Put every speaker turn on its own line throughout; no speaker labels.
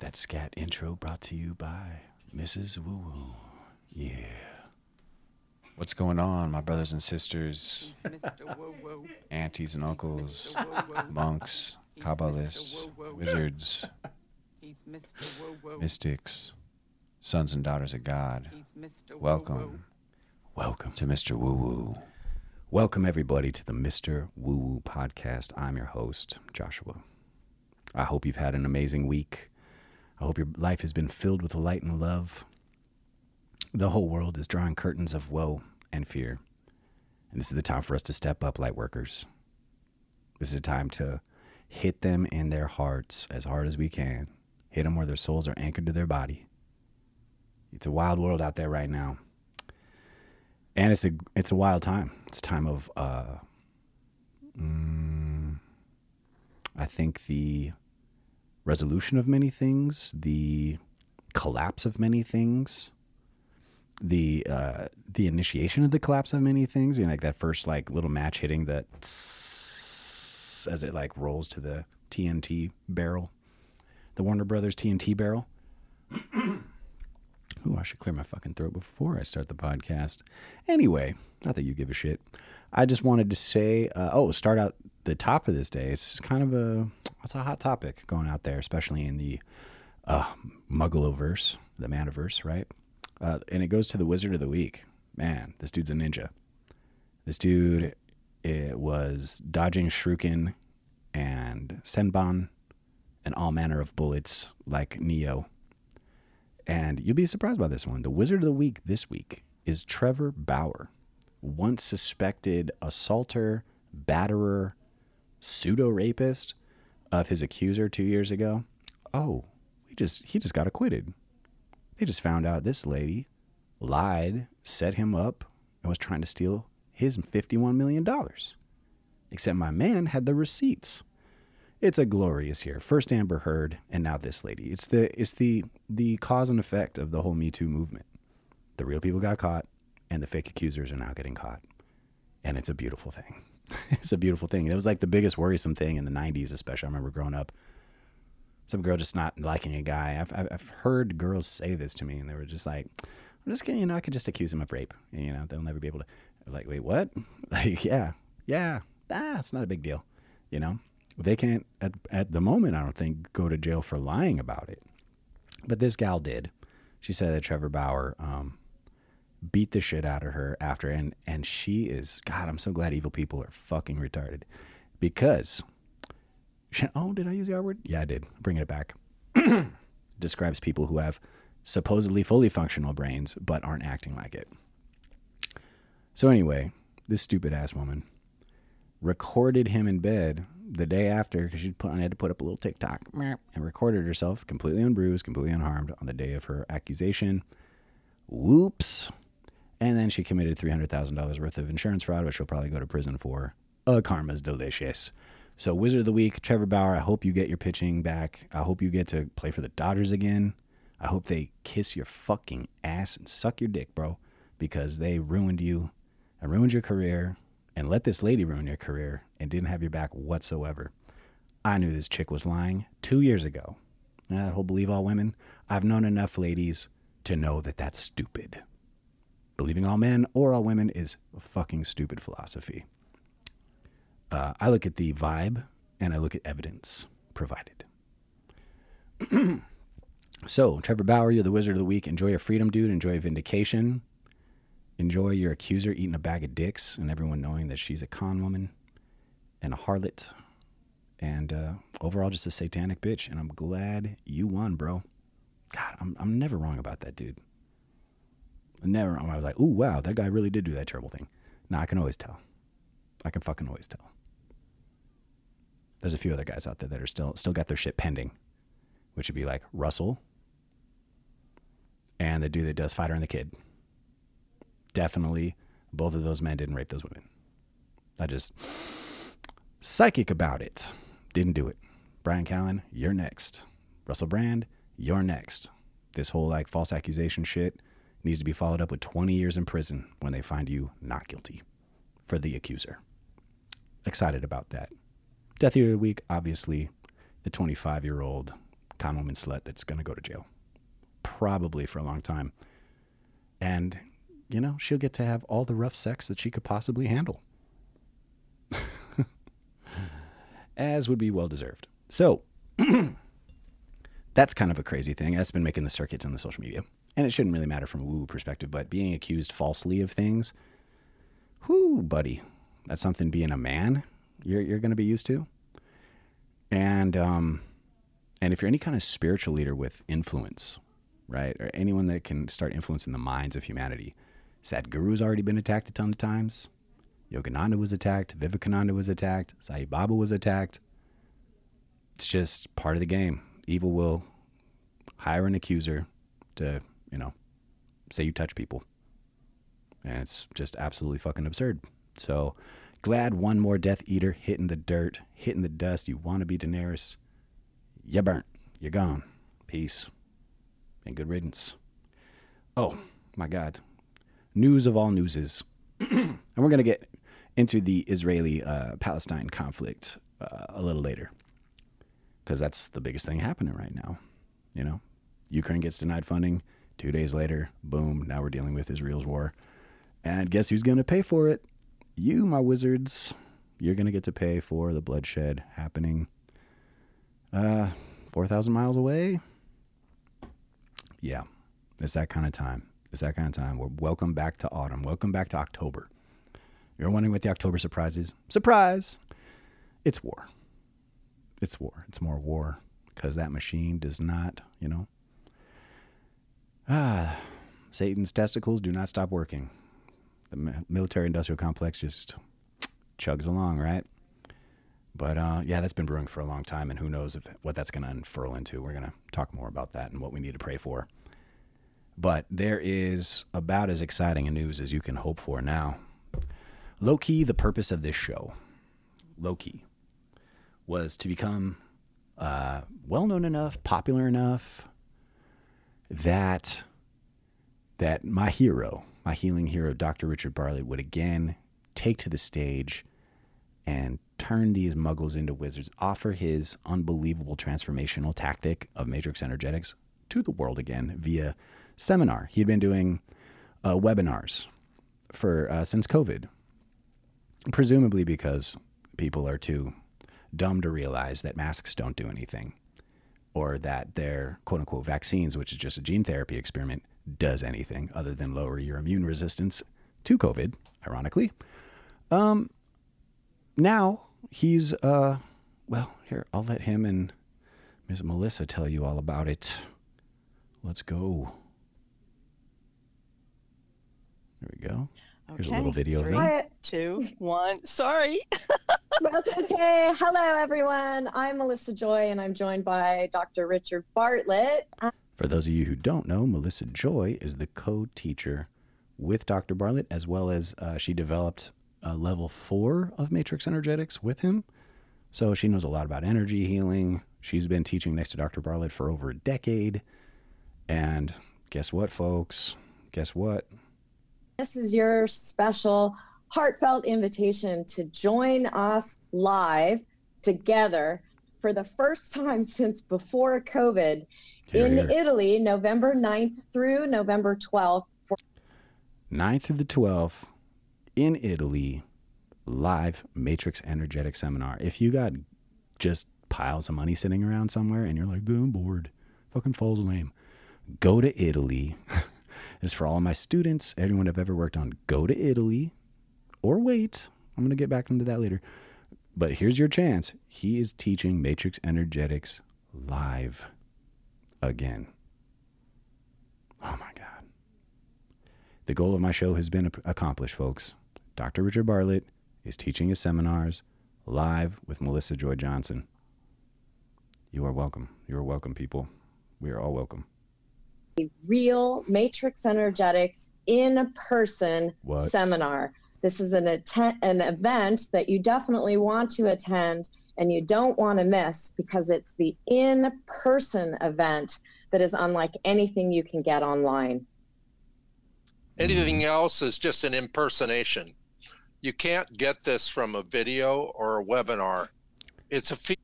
That scat intro brought to you by Mrs. Woo Woo. Yeah. What's going on, my brothers and sisters, aunties and uncles, monks, Kabbalists, wizards, mystics, sons and daughters of God? Welcome. Welcome to Mr. Woo Woo. Welcome, everybody, to the Mr. Woo Woo podcast. I'm your host, Joshua. I hope you've had an amazing week. I hope your life has been filled with light and love. The whole world is drawing curtains of woe and fear. And this is the time for us to step up, light workers. This is a time to hit them in their hearts as hard as we can, hit them where their souls are anchored to their body. It's a wild world out there right now. And it's a it's a wild time. It's a time of uh, mm, I think the resolution of many things, the collapse of many things, the uh, the initiation of the collapse of many things. You know, like that first like little match hitting that as it like rolls to the TNT barrel, the Warner Brothers TNT barrel. Ooh, I should clear my fucking throat before I start the podcast. Anyway, not that you give a shit. I just wanted to say, uh, oh, start out the top of this day. It's kind of a, it's a hot topic going out there, especially in the uh, Muggleverse, the Maniverse, right? Uh, and it goes to the Wizard of the Week. Man, this dude's a ninja. This dude it was dodging Shuriken and Senbon and all manner of bullets like Neo and you'll be surprised by this one. The Wizard of the Week this week is Trevor Bauer, once suspected assaulter, batterer, pseudo rapist of his accuser two years ago. Oh, he just he just got acquitted. They just found out this lady lied, set him up, and was trying to steal his $51 million. Except my man had the receipts it's a glorious year. First Amber Heard, and now this lady. It's the it's the the cause and effect of the whole Me Too movement. The real people got caught, and the fake accusers are now getting caught, and it's a beautiful thing. it's a beautiful thing. It was like the biggest worrisome thing in the '90s, especially. I remember growing up. Some girl just not liking a guy. I've, I've heard girls say this to me, and they were just like, "I'm just kidding, you know, I could just accuse him of rape, and you know, they'll never be able to." Like, wait, what? Like, yeah, yeah, ah, it's not a big deal, you know they can't at, at the moment i don't think go to jail for lying about it. But this gal did. She said that trevor bauer um, beat the shit out of her after and and she is god i'm so glad evil people are fucking retarded. Because oh did i use the r word? Yeah i did. Bringing it back. Describes people who have supposedly fully functional brains but aren't acting like it. So anyway this stupid ass woman recorded him in bed the day after because she put, had to put up a little TikTok and recorded herself completely unbruised, completely unharmed on the day of her accusation. Whoops. And then she committed $300,000 worth of insurance fraud, which she'll probably go to prison for. Uh, karma's delicious. So, Wizard of the Week, Trevor Bauer, I hope you get your pitching back. I hope you get to play for the Dodgers again. I hope they kiss your fucking ass and suck your dick, bro, because they ruined you and ruined your career and let this lady ruin your career and didn't have your back whatsoever. I knew this chick was lying two years ago. And that whole believe all women, I've known enough ladies to know that that's stupid. Believing all men or all women is a fucking stupid philosophy. Uh, I look at the vibe and I look at evidence provided. so, Trevor Bauer, you're the wizard of the week. Enjoy your freedom, dude. Enjoy your vindication enjoy your accuser eating a bag of dicks and everyone knowing that she's a con woman and a harlot and uh, overall just a satanic bitch. And I'm glad you won, bro. God, I'm, I'm never wrong about that dude. Never. I was like, ooh, wow, that guy really did do that terrible thing. Now I can always tell. I can fucking always tell. There's a few other guys out there that are still still got their shit pending, which would be like Russell and the dude that does Fighter and the Kid definitely both of those men didn't rape those women. I just psychic about it. Didn't do it. Bryan Callen, you're next. Russell Brand, you're next. This whole like false accusation shit needs to be followed up with 20 years in prison when they find you not guilty for the accuser. Excited about that. Death of the week, obviously, the 25 year old con woman slut that's going to go to jail, probably for a long time. And, you know, she'll get to have all the rough sex that she could possibly handle, as would be well deserved. So, that's kind of a crazy thing. That's been making the circuits on the social media. And it shouldn't really matter from a woo perspective, but being accused falsely of things, whoo, buddy, that's something being a man you're, you're going to be used to. And, um, and if you're any kind of spiritual leader with influence, right, or anyone that can start influencing the minds of humanity, Sadhguru's already been attacked a ton of times. Yogananda was attacked. Vivekananda was attacked. Sai Baba was attacked. It's just part of the game. Evil will hire an accuser to, you know, say you touch people. And it's just absolutely fucking absurd. So glad one more Death Eater hitting the dirt, hitting the dust. You want to be Daenerys. You're burnt. You're gone. Peace. And good riddance. Oh, my God. News of all newses. and we're going to get into the Israeli uh, Palestine conflict uh, a little later because that's the biggest thing happening right now. You know, Ukraine gets denied funding. Two days later, boom, now we're dealing with Israel's war. And guess who's going to pay for it? You, my wizards. You're going to get to pay for the bloodshed happening uh, 4,000 miles away. Yeah, it's that kind of time. It's that kind of time. We're welcome back to autumn. Welcome back to October. You're wondering what the October surprise is? Surprise! It's war it's war. It's more war because that machine does not, you know. Ah, Satan's testicles do not stop working. The military industrial complex just chugs along, right? But uh, yeah, that's been brewing for a long time, and who knows if, what that's going to unfurl into. We're going to talk more about that and what we need to pray for. But there is about as exciting a news as you can hope for now. Low key, the purpose of this show, low key, was to become uh, well known enough, popular enough that that my hero, my healing hero, Dr. Richard Bartlett, would again take to the stage and turn these muggles into wizards, offer his unbelievable transformational tactic of matrix energetics to the world again via seminar. He'd been doing uh, webinars for uh, since COVID, presumably because people are too dumb to realize that masks don't do anything or that their quote unquote vaccines, which is just a gene therapy experiment, does anything other than lower your immune resistance to COVID, ironically. Um, now he's, uh, well, here, I'll let him and Ms. Melissa tell you all about it. Let's go. There we go. Here's a little video
Three, of Two, one. Sorry.
That's okay. Hello, everyone. I'm Melissa Joy, and I'm joined by Dr. Richard Bartlett.
For those of you who don't know, Melissa Joy is the co teacher with Dr. Bartlett, as well as uh, she developed a level four of Matrix Energetics with him. So she knows a lot about energy healing. She's been teaching next to Dr. Bartlett for over a decade. And guess what, folks? Guess what?
This is your special heartfelt invitation to join us live together for the first time since before COVID here, in here. Italy, November 9th through November 12th. For-
9th through the 12th in Italy, live Matrix Energetic Seminar. If you got just piles of money sitting around somewhere and you're like, I'm bored, fucking falls lame, go to Italy. is for all of my students, everyone I've ever worked on. Go to Italy or wait. I'm going to get back into that later. But here's your chance. He is teaching Matrix Energetics live again. Oh my God. The goal of my show has been accomplished, folks. Dr. Richard Bartlett is teaching his seminars live with Melissa Joy Jonsson. You are welcome. You are welcome, people. We are all welcome
real Matrix Energetics in person seminar. This is an, att- an event that you definitely want to attend and you don't want to miss because it's the in person event that is unlike anything you can get online.
Anything else is just an impersonation. You can't get this from a video or a webinar. It's a.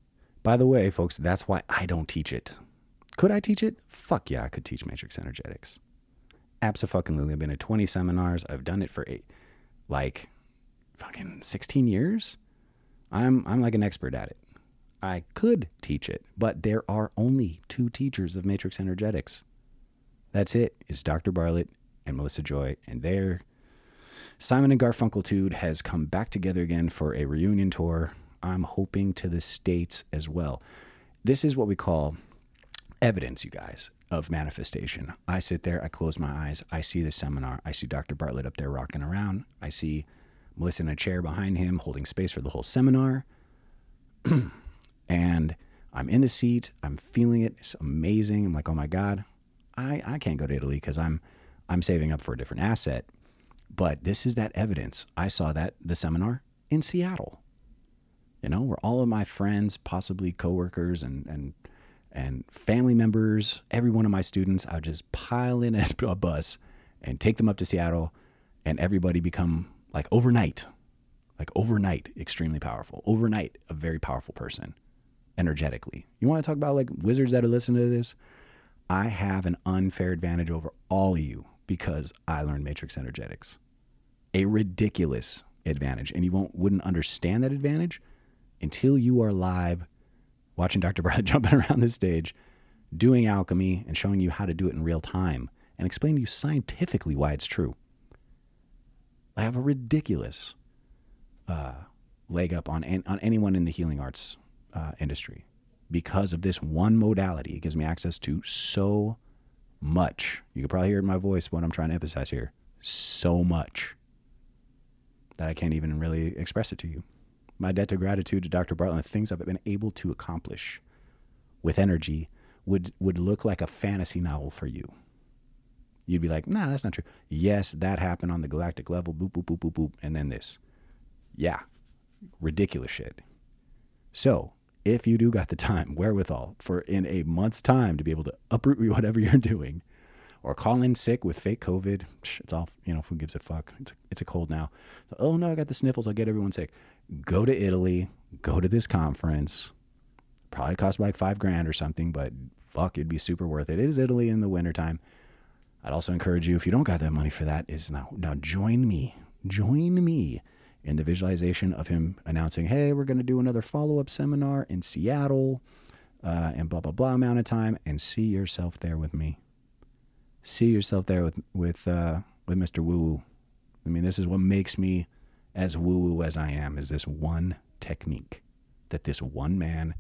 By the way, folks, that's why I don't teach it. Could I teach it? Fuck yeah, I could teach matrix energetics. Absolutely. I've been to 20 seminars. I've done it for eight, like fucking 16 years. I'm I'm like an expert at it. I could teach it, but there are only two teachers of matrix energetics. That's it. Is Dr. Bartlett and Melissa Joy, and their Simon and Garfunkeltude has come back together again for a reunion tour. I'm hoping to the states as well. This is what we call evidence, you guys, of manifestation. I sit there, I close my eyes, I see the seminar, I see Dr. Bartlett up there rocking around, I see Melissa in a chair behind him holding space for the whole seminar. and I'm in the seat, I'm feeling it, it's amazing. I'm like, oh my God, I, I can't go to Italy because I'm I'm saving up for a different asset. But this is that evidence. I saw that the seminar in Seattle. You know, where all of my friends, possibly coworkers and and and family members, every one of my students, I would just pile in a bus and take them up to Seattle and everybody become like overnight, like overnight, extremely powerful. Overnight, a very powerful person energetically. You want to talk about like wizards that are listening to this? I have an unfair advantage over all of you because I learned matrix energetics. A ridiculous advantage. And you won't wouldn't understand that advantage until you are live watching Dr. Brad jumping around the stage, doing alchemy and showing you how to do it in real time and explaining to you scientifically why it's true. I have a ridiculous uh, leg up on on anyone in the healing arts uh, industry because of this one modality. It gives me access to so much. You can probably hear in my voice what I'm trying to emphasize here. So much that I can't even really express it to you. My debt of gratitude to Dr. Bartlett, the things I've been able to accomplish with energy would would look like a fantasy novel for you. You'd be like, nah, that's not true. Yes, that happened on the galactic level, boop, boop, boop, boop, boop, and then this. Yeah, ridiculous shit. So, if you do got the time, wherewithal, for in a month's time to be able to uproot whatever you're doing, or call in sick with fake COVID, it's all, you know, who gives a fuck? It's a, it's a cold now. Oh no, I got the sniffles, I'll get everyone sick. Go to Italy, go to this conference. Probably cost like five grand or something, but fuck, it'd be super worth it. It is Italy in the wintertime. I'd also encourage you, if you don't got that money for that, is now now join me. Join me in the visualization of him announcing, "Hey, we're going to do another follow-up seminar in Seattle, uh, and blah blah blah amount of time," and see yourself there with me. See yourself there with with uh, with Mr. Woo Woo. I mean, this is what makes me as woo woo as I am. Is this one technique that this one man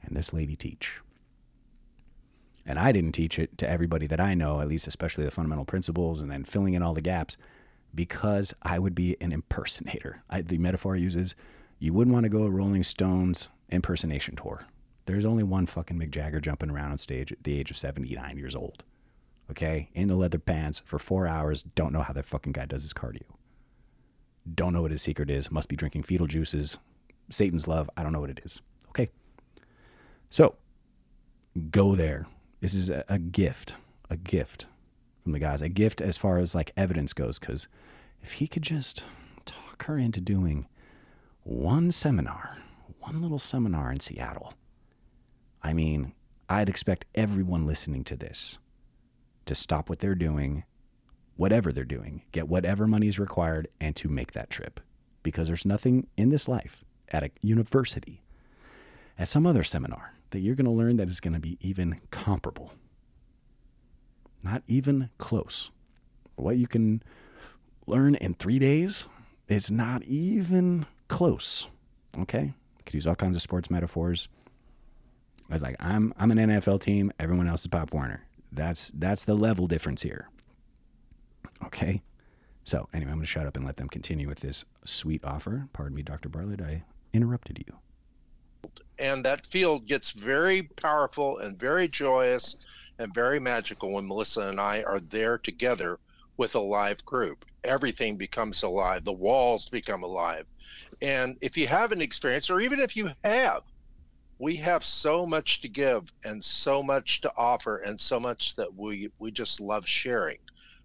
and this lady teach? And I didn't teach it to everybody that I know, at least especially the fundamental principles and then filling in all the gaps, because I would be an impersonator. I, the metaphor I use is you wouldn't want to go a Rolling Stones impersonation tour. There's only one fucking Mick Jagger jumping around on stage at the age of 79 years old. Okay? In the leather pants for four hours. Don't know how that fucking guy does his cardio. Don't know what his secret is. Must be drinking fetal juices. Satan's love. I don't know what it is. Okay? So, go there this is a, a gift, a gift from the guys, a gift as far as like evidence goes. Because if he could just talk her into doing one seminar, one little seminar in Seattle, I mean, I'd expect everyone listening to this to stop what they're doing, whatever they're doing, get whatever money is required, and to make that trip. Because there's nothing in this life at a university, at some other seminar, that you're going to learn that is going to be even comparable. Not even close. What you can learn in three days, it's not even close. Okay? Could use all kinds of sports metaphors. I was like, I'm I'm an NFL team, everyone else is Pop Warner. That's that's the level difference here. Okay? So anyway, I'm gonna shut up and let them continue with this sweet offer. Pardon me, Dr. Bartlett, I interrupted you
and that field gets very powerful and very joyous and very magical when Melissa and I are there together with a live group. Everything becomes alive, the walls become alive. And if you haven't experienced, or even if you have, we have so much to give and so much to offer and so much that we we just love sharing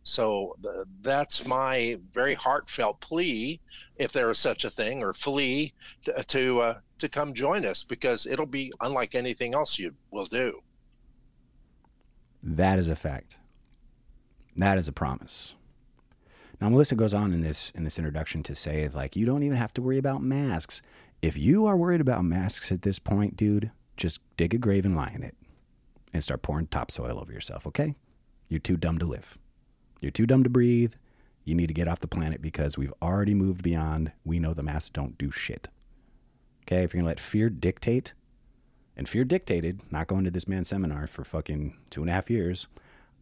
so the, that's my very heartfelt plea, if there is such a thing, or flee to to, uh, to come join us because it'll be unlike anything else you will do.
That is a fact. That is a promise. Now Melissa goes on in this in this introduction to say like you don't even have to worry about masks. If you are worried about masks at this point, dude, just dig a grave and lie in it and start pouring topsoil over yourself, okay? You're too dumb to live. You're too dumb to breathe. You need to get off the planet because we've already moved beyond we know the masks don't do shit. Okay, if you're gonna let fear dictate, and fear dictated not going to this man's seminar for fucking two and a half years,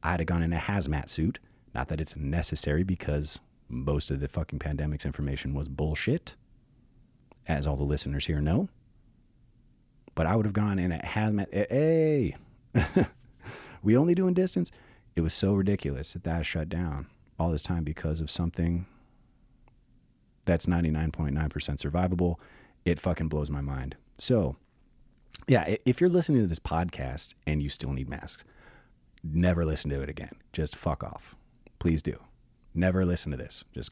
I'd have gone in a hazmat suit. Not that it's necessary because most of the fucking pandemic's information was bullshit, as all the listeners here know. But I would have gone in a hazmat. Hey, we only doing distance. It was so ridiculous that that shut down all this time because of something that's 99.9% survivable. It fucking blows my mind. So, yeah, if you're listening to this podcast and you still need masks, never listen to it again. Just fuck off. Please do. Never listen to this. Just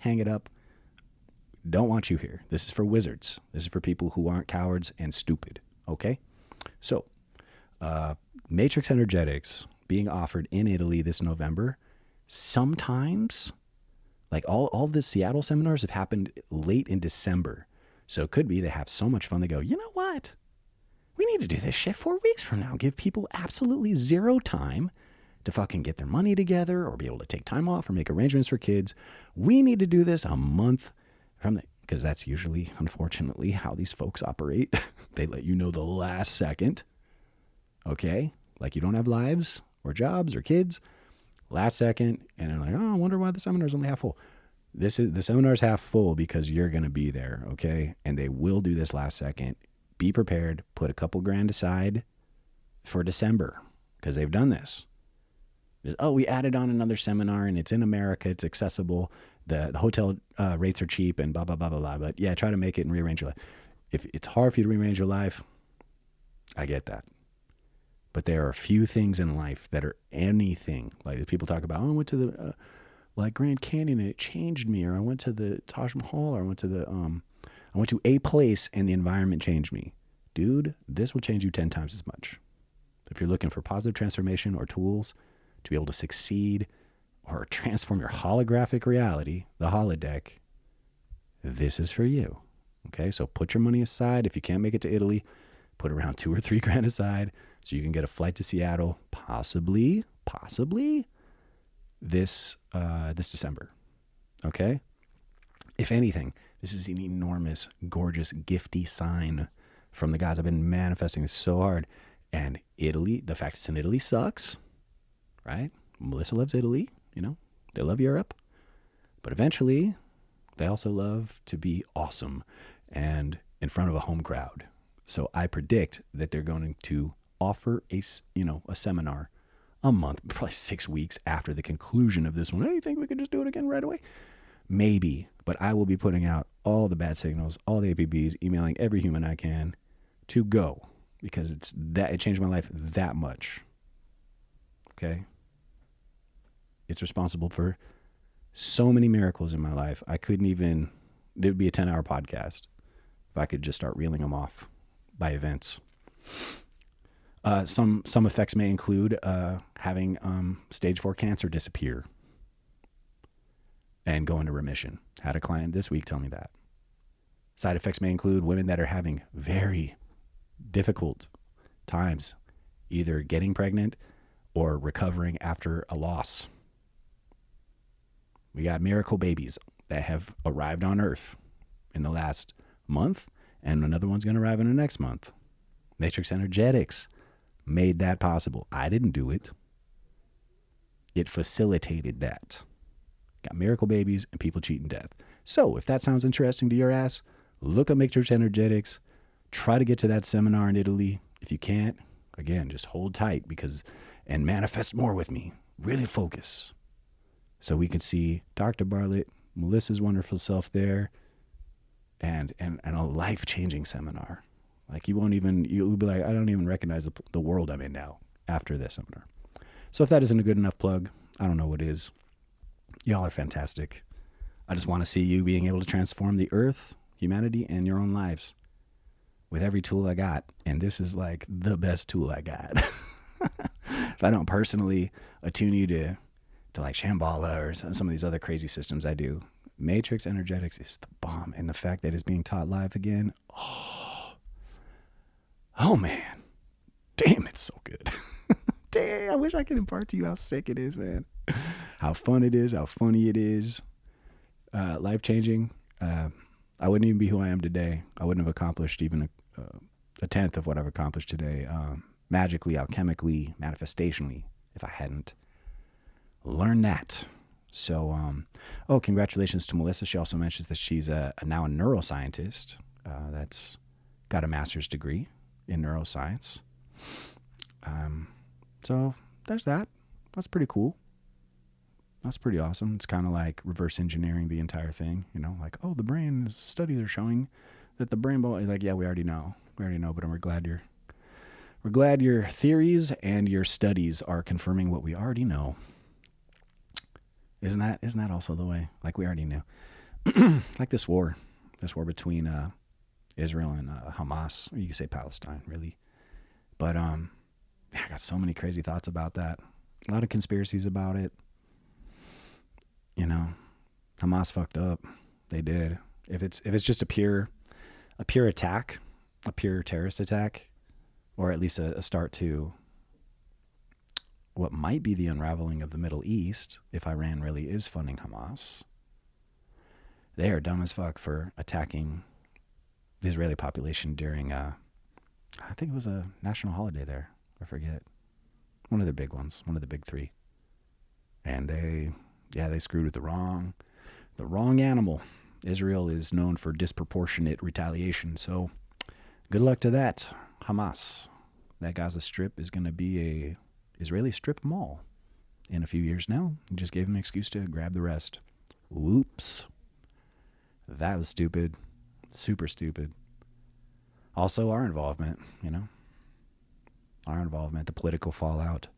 hang it up. Don't want you here. This is for wizards. This is for people who aren't cowards and stupid. Okay? So, uh, Matrix Energetics being offered in Italy this November. Sometimes, like all, all the Seattle seminars have happened late in December. So it could be they have so much fun, they go, you know what? We need to do this shit four weeks from now. Give people absolutely zero time to fucking get their money together or be able to take time off or make arrangements for kids. We need to do this a month from the because that's usually, unfortunately, how these folks operate. they let you know the last second. Okay? Like you don't have lives or jobs or kids. Last second, and they're like, oh, I wonder why the seminar's only half full. This is the seminar's half full because you're gonna be there, okay? And they will do this last second be prepared, put a couple grand aside for December because they've done this. oh, we added on another seminar and it's in America, it's accessible, the, the hotel uh, rates are cheap, and blah, blah, blah, blah, blah. But yeah, try to make it and rearrange your life. If it's hard for you to rearrange your life, I get that. But there are a few things in life that are anything. Like people talk about, oh, I went to the uh, like Grand Canyon and it changed me, or I went to the Taj Mahal, or I went to the um, I went to a place and the environment changed me. Dude, this will change you 10 times as much. If you're looking for positive transformation or tools to be able to succeed or transform your holographic reality, the holodeck, this is for you. Okay, so put your money aside. If you can't make it to Italy, put around two or three grand aside so you can get a flight to Seattle, possibly, possibly this uh, this December. Okay. If anything, this is an enormous, gorgeous, gifty sign from the gods. I've been manifesting this so hard. And Italy, the fact it's in Italy sucks, right? Melissa loves Italy, you know, they love Europe. But eventually, they also love to be awesome and in front of a home crowd. So I predict that they're going to offer a, you know, a seminar a month, probably six weeks after the conclusion of this one. Hey, you think we could just do it again right away? Maybe, but I will be putting out all the bad signals, all the APBs, emailing every human I can to go because it's that it changed my life that much. Okay? It's responsible for so many miracles in my life. I couldn't even it would be a 10-hour podcast if I could just start reeling them off by events. Uh, some some effects may include uh, having um, stage four cancer disappear and go into remission. Had a client this week tell me that. Side effects may include women that are having very difficult times, either getting pregnant or recovering after a loss. We got miracle babies that have arrived on Earth in the last month, and another one's going to arrive in the next month. Matrix Energetics made that possible. I didn't do it, it facilitated that. Got miracle babies and people cheating death. So if that sounds interesting to your ass, look up Matrix Energetics. Try to get to that seminar in Italy. If you can't, again, just hold tight because and manifest more with me. Really focus. So we can see Dr. Bartlett, Melissa's wonderful self there, and and, and a life changing seminar. Like you won't even you'll be like, I don't even recognize the, the world I'm in now after this seminar. So if that isn't a good enough plug, I don't know what is. Y'all are fantastic. I just want to see you being able to transform the earth, humanity, and your own lives with every tool I got. And this is like the best tool I got. if I don't personally attune you to to like Shambhala or some of these other crazy systems, I do. Matrix Energetics is the bomb, and the fact that it's being taught live again, oh, oh man, damn, it's so good. damn, I wish I could impart to you how sick it is, man. How fun it is, how funny it is, uh, life changing. Uh, I wouldn't even be who I am today. I wouldn't have accomplished even a, uh, a tenth of what I've accomplished today, um, magically, alchemically, manifestationally, if I hadn't learned that. So, um, oh, congratulations to Melissa. She also mentions that she's a, a now a neuroscientist uh, that's got a master's degree in neuroscience. Um, so there's that. That's pretty cool. That's pretty awesome. It's kind of like reverse engineering the entire thing, you know, like, oh, the brain studies are showing that the brain ball like, yeah, we already know. We already know, but we're glad you're we're glad your theories and your studies are confirming what we already know. Isn't that isn't that also the way? Like we already knew. like this war, this war between uh, Israel and uh, Hamas, or you could say Palestine, really. But um, I got so many crazy thoughts about that. A lot of conspiracies about it. You know, Hamas fucked up. They did. If it's if it's just a pure a pure attack, a pure terrorist attack, or at least a, a start to what might be the unraveling of the Middle East if Iran really is funding Hamas. They are dumb as fuck for attacking the Israeli population during, uh, I think it was a national holiday there. I forget. One of the big ones, one of the big three. And they, yeah, they screwed with the wrong, the wrong animal. Israel is known for disproportionate retaliation. So good luck to that, Hamas. That Gaza Strip is going to be a Israeli strip mall in a few years now. Just gave him an excuse to grab the rest. Whoops. That was stupid. Super stupid. Also, our involvement, you know, our involvement, the political fallout.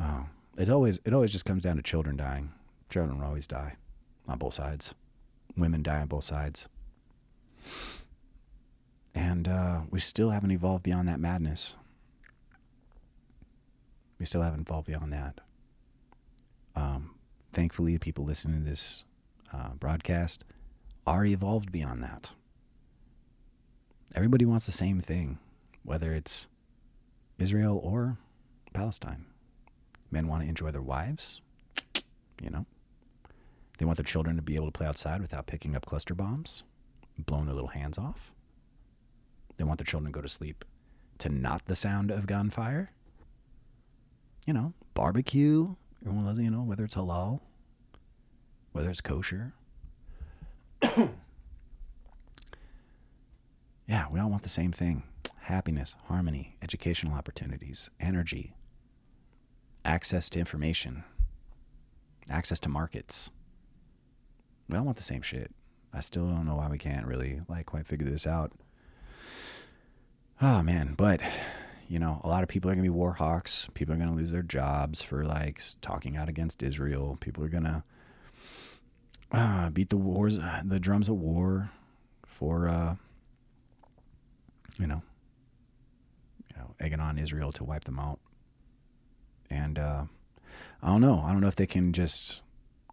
Oh, it always it always just comes down to children dying. Children always die on both sides. Women die on both sides. And uh, we still haven't evolved beyond that madness. We still haven't evolved beyond that. Um, thankfully, the people listening to this uh, broadcast are evolved beyond that. Everybody wants the same thing, whether it's Israel or Palestine. Men want to enjoy their wives, you know. They want their children to be able to play outside without picking up cluster bombs, blowing their little hands off. They want their children to go to sleep to not the sound of gunfire you know, barbecue. Everyone loves, you know, whether it's halal, whether it's kosher. yeah, we all want the same thing happiness, harmony, educational opportunities, energy, access to information, access to markets. We all want the same shit. I still don't know why we can't really like quite figure this out. Oh man, but you know, a lot of people are going to be war hawks. People are going to lose their jobs for like talking out against Israel. People are going to uh, beat the wars, the drums of war for, uh, you know, you know, egging on Israel to wipe them out. And uh, I don't know. I don't know if they can just.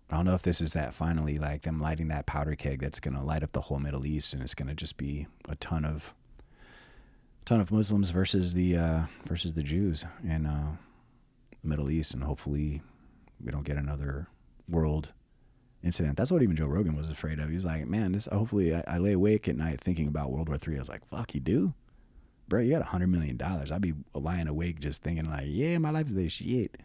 I don't know if this is that finally like them lighting that powder keg that's going to light up the whole Middle East and it's going to just be a ton of ton of Muslims versus the uh, versus the Jews in uh, the Middle East, and hopefully we don't get another world incident. That's what even Joe Rogan was afraid of. He's like, man, this. Hopefully, I, I lay awake at night thinking about World War Three. I was like, fuck, you do, bro. You got a hundred million dollars. I'd be lying awake just thinking like, yeah, my life's this shit.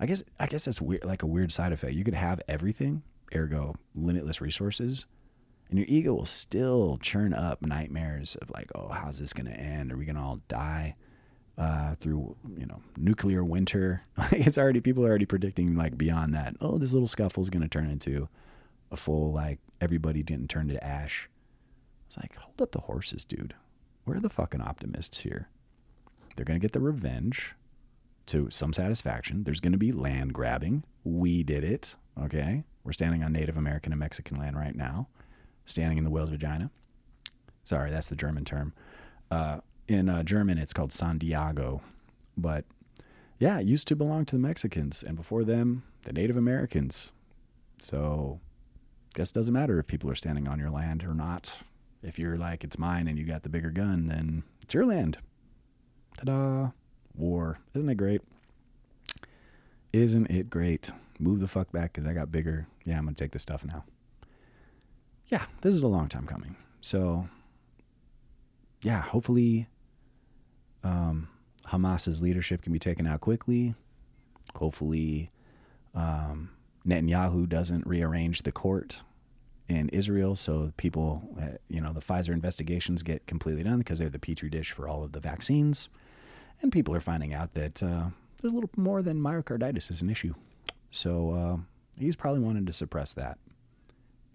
I guess I guess that's weird, like a weird side effect. You could have everything, ergo limitless resources, and your ego will still churn up nightmares of like, oh, how's this gonna end? Are we gonna all die uh, through you know nuclear winter? it's already people are already predicting like beyond that. Oh, this little scuffle is gonna turn into a full like everybody didn't turn to ash. It's like hold up the horses, dude. Where are the fucking optimists here. They're gonna get the revenge to some satisfaction. There's gonna be land grabbing. We did it. Okay, we're standing on Native American and Mexican land right now standing in the whale's vagina. Sorry, that's the German term. Uh, in uh, German, it's called San Diego, but yeah, it used to belong to the Mexicans, and before them, the Native Americans. So, guess it doesn't matter if people are standing on your land or not. If you're like, it's mine and you got the bigger gun, then it's your land. Ta da! War. Isn't it great? Isn't it great? Move the fuck back because I got bigger. Yeah, I'm going to take this stuff now. Yeah, this is a long time coming. So, yeah, hopefully um, Hamas's leadership can be taken out quickly. Hopefully, um, Netanyahu doesn't rearrange the court in Israel so people, uh, you know, the Pfizer investigations get completely done because they're the petri dish for all of the vaccines. And people are finding out that uh, there's a little more than myocarditis is an issue. So uh, he's probably wanted to suppress that.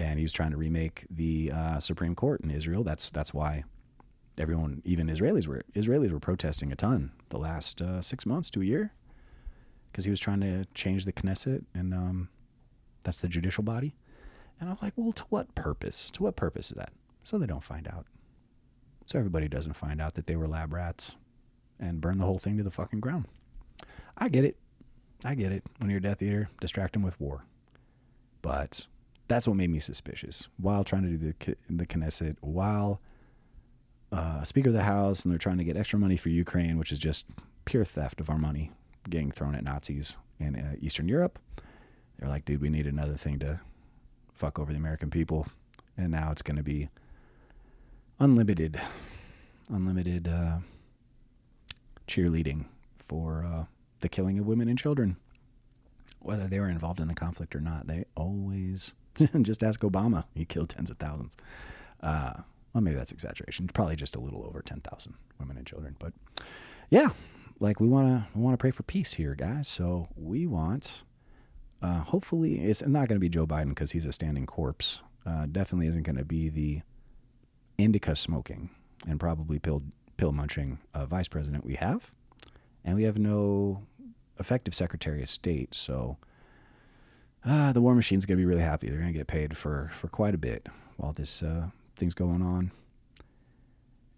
And he's trying to remake the uh, Supreme Court in Israel. That's that's why everyone, even Israelis, were Israelis were protesting a ton the last uh, six months to a year because he was trying to change the Knesset, and um, that's the judicial body. And I'm like, well, to what purpose? To what purpose is that? So they don't find out. So everybody doesn't find out that they were lab rats and burn the whole thing to the fucking ground. I get it. I get it. When you're a Death Eater, distract them with war. But that's what made me suspicious. While trying to do the the Knesset, while uh, Speaker of the House, and they're trying to get extra money for Ukraine, which is just pure theft of our money getting thrown at Nazis in uh, Eastern Europe. They're like, dude, we need another thing to fuck over the American people, and now it's going to be unlimited, unlimited uh, cheerleading for uh, the killing of women and children, whether they were involved in the conflict or not. They always just ask Obama; he killed tens of thousands. Uh, well, maybe that's exaggeration. Probably just a little over ten thousand women and children. But yeah, like we want to we want to pray for peace here, guys. So we want. Uh, hopefully, it's not going to be Joe Biden because he's a standing corpse. Uh, definitely isn't going to be the indica smoking and probably pill pill munching uh, vice president we have, and we have no effective Secretary of State. So uh, the war machine's to be really happy. They're to get paid for for quite a bit while this uh, thing's going on,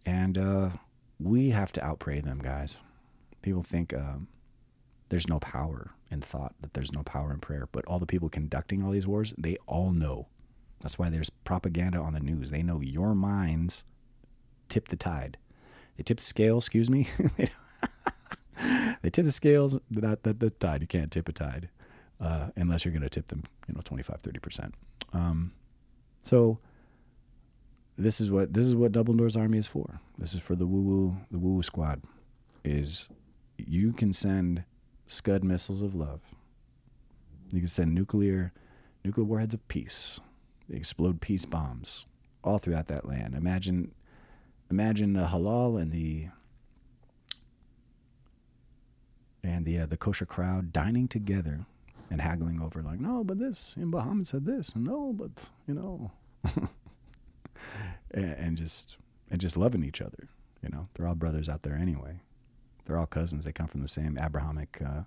and uh, we have to outpray them, guys. People think um, there's no power in thought, that there's no power in prayer, but all the people conducting all these wars, they all know. That's why there's propaganda on the news. They know your minds tip the tide. They tip the scale, excuse me. they tip the scales, not the, the tide. You can't tip a tide uh, unless you're going to tip them, you know, 25, 30%. Um, so this is what this is what Dumbledore's army is for. This is for the woo woo the woo woo squad. Is you can send Scud missiles of love. You can send nuclear nuclear warheads of peace. They explode peace bombs all throughout that land. Imagine imagine the halal and the and the uh, the kosher crowd dining together and haggling over like no but this and Muhammad said this and no but you know and, and just and just loving each other you know they're all brothers out there anyway they're all cousins. They come from the same Abrahamic uh,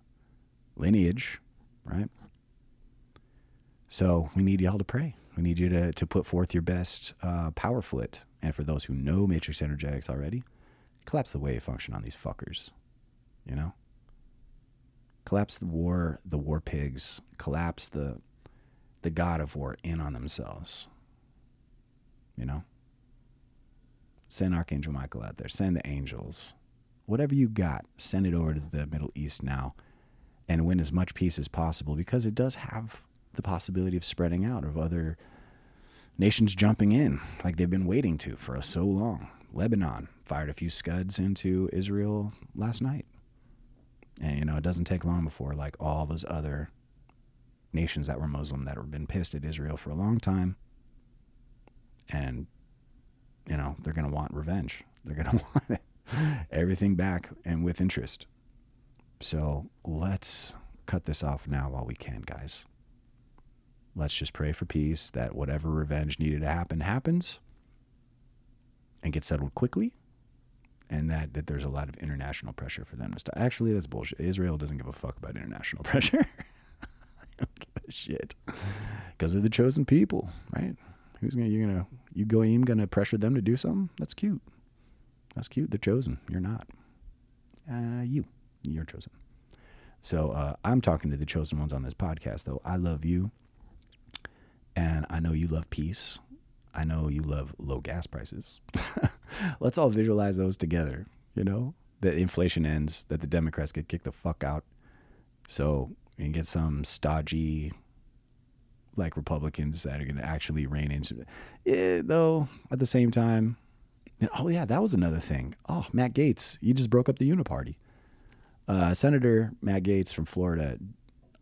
lineage, right? So we need y'all to pray. We need you to, to put forth your best uh, power foot. And for those who know Matrix Energetics already, collapse the wave function on these fuckers. You know? Collapse the war, the war pigs. Collapse the the god of war in on themselves. You know? Send Archangel Michael out there. Send the angels whatever you got, send it over to the Middle East now and win as much peace as possible because it does have the possibility of spreading out, of other nations jumping in like they've been waiting to for so long. Lebanon fired a few scuds into Israel last night. And, you know, it doesn't take long before, like all those other nations that were Muslim that have been pissed at Israel for a long time. And, you know, they're going to want revenge. They're going to want everything back and with interest. So let's cut this off now while we can, guys. Let's just pray for peace that whatever revenge needed to happen happens and get settled quickly. And that, that there's a lot of international pressure for them to stop. Actually, that's bullshit. Israel doesn't give a fuck about international pressure. Shit. Because they're the chosen people, right? Who's gonna you're gonna you goyim gonna pressure them to do something? That's cute. That's cute. They're chosen. You're not. Uh, you. You're chosen. So uh, I'm talking to the chosen ones on this podcast, though. I love you, and I know you love peace. I know you love low gas prices. Let's all visualize those together. You know, that inflation ends, that the Democrats get kicked the fuck out, so can get some stodgy like Republicans that are going to actually rein in. Yeah, though, at the same time, oh yeah, that was another thing. Oh, Matt Gaetz, you just broke up the Uniparty. Uh, Senator Matt Gaetz from Florida,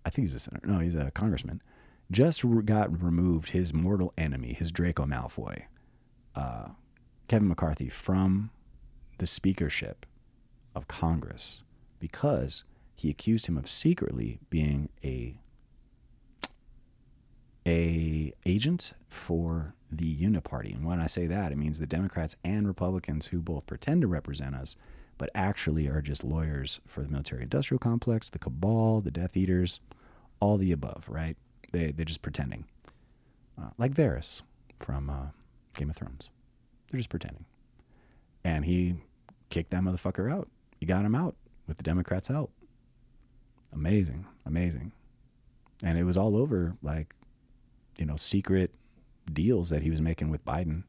I think he's a senator. No, he's a congressman. Just got removed his mortal enemy, his Draco Malfoy, uh, Kevin McCarthy, from the speakership of Congress because he accused him of secretly being a a agent for the Uniparty. And when I say that, it means the Democrats and Republicans who both pretend to represent us, but actually are just lawyers for the military industrial complex, the cabal, the Death Eaters, all the above, right? They, they're just pretending. Uh, like Varys from uh, Game of Thrones. They're just pretending. And he kicked that motherfucker out. He got him out with the Democrats' help. Amazing, amazing. And it was all over like you know, secret deals that he was making with Biden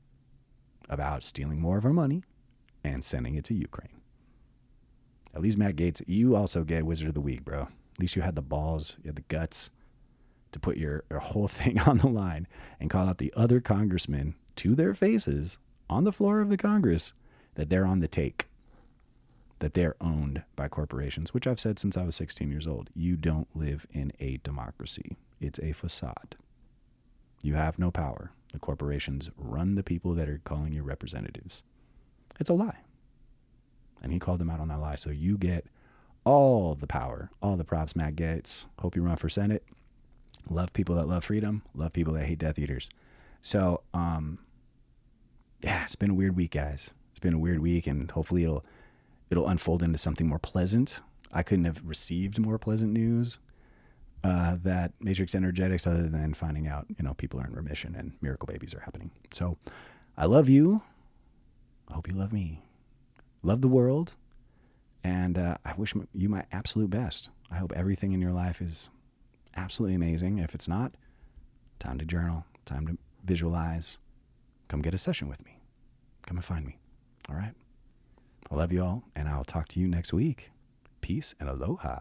about stealing more of our money and sending it to Ukraine. At least Matt Gaetz, you also get Wizard of the Week, bro. At least you had the balls, you had the guts to put your, your whole thing on the line and call out the other congressmen to their faces on the floor of the Congress that they're on the take, that they're owned by corporations, which I've said since I was 16 years old. You don't live in a democracy, it's a facade. You have no power. The corporations run the people that are calling you representatives. It's a lie. And he called them out on that lie. So you get all the power, all the props Matt Gaetz. Hope you run for Senate. Love people that love freedom. Love people that hate Death Eaters. So, um, yeah, it's been a weird week, guys. It's been a weird week, and hopefully it'll it'll unfold into something more pleasant. I couldn't have received more pleasant news uh, that matrix energetics other than finding out you know people are in remission and miracle babies are happening. So i love you. I hope you love me. Love the world and uh, i wish you my absolute best. I hope everything in your life is absolutely amazing. If it's not time to journal time to visualize. Come get a session with me come and find me. All right? I love you all and i'll talk to you next week. Peace and aloha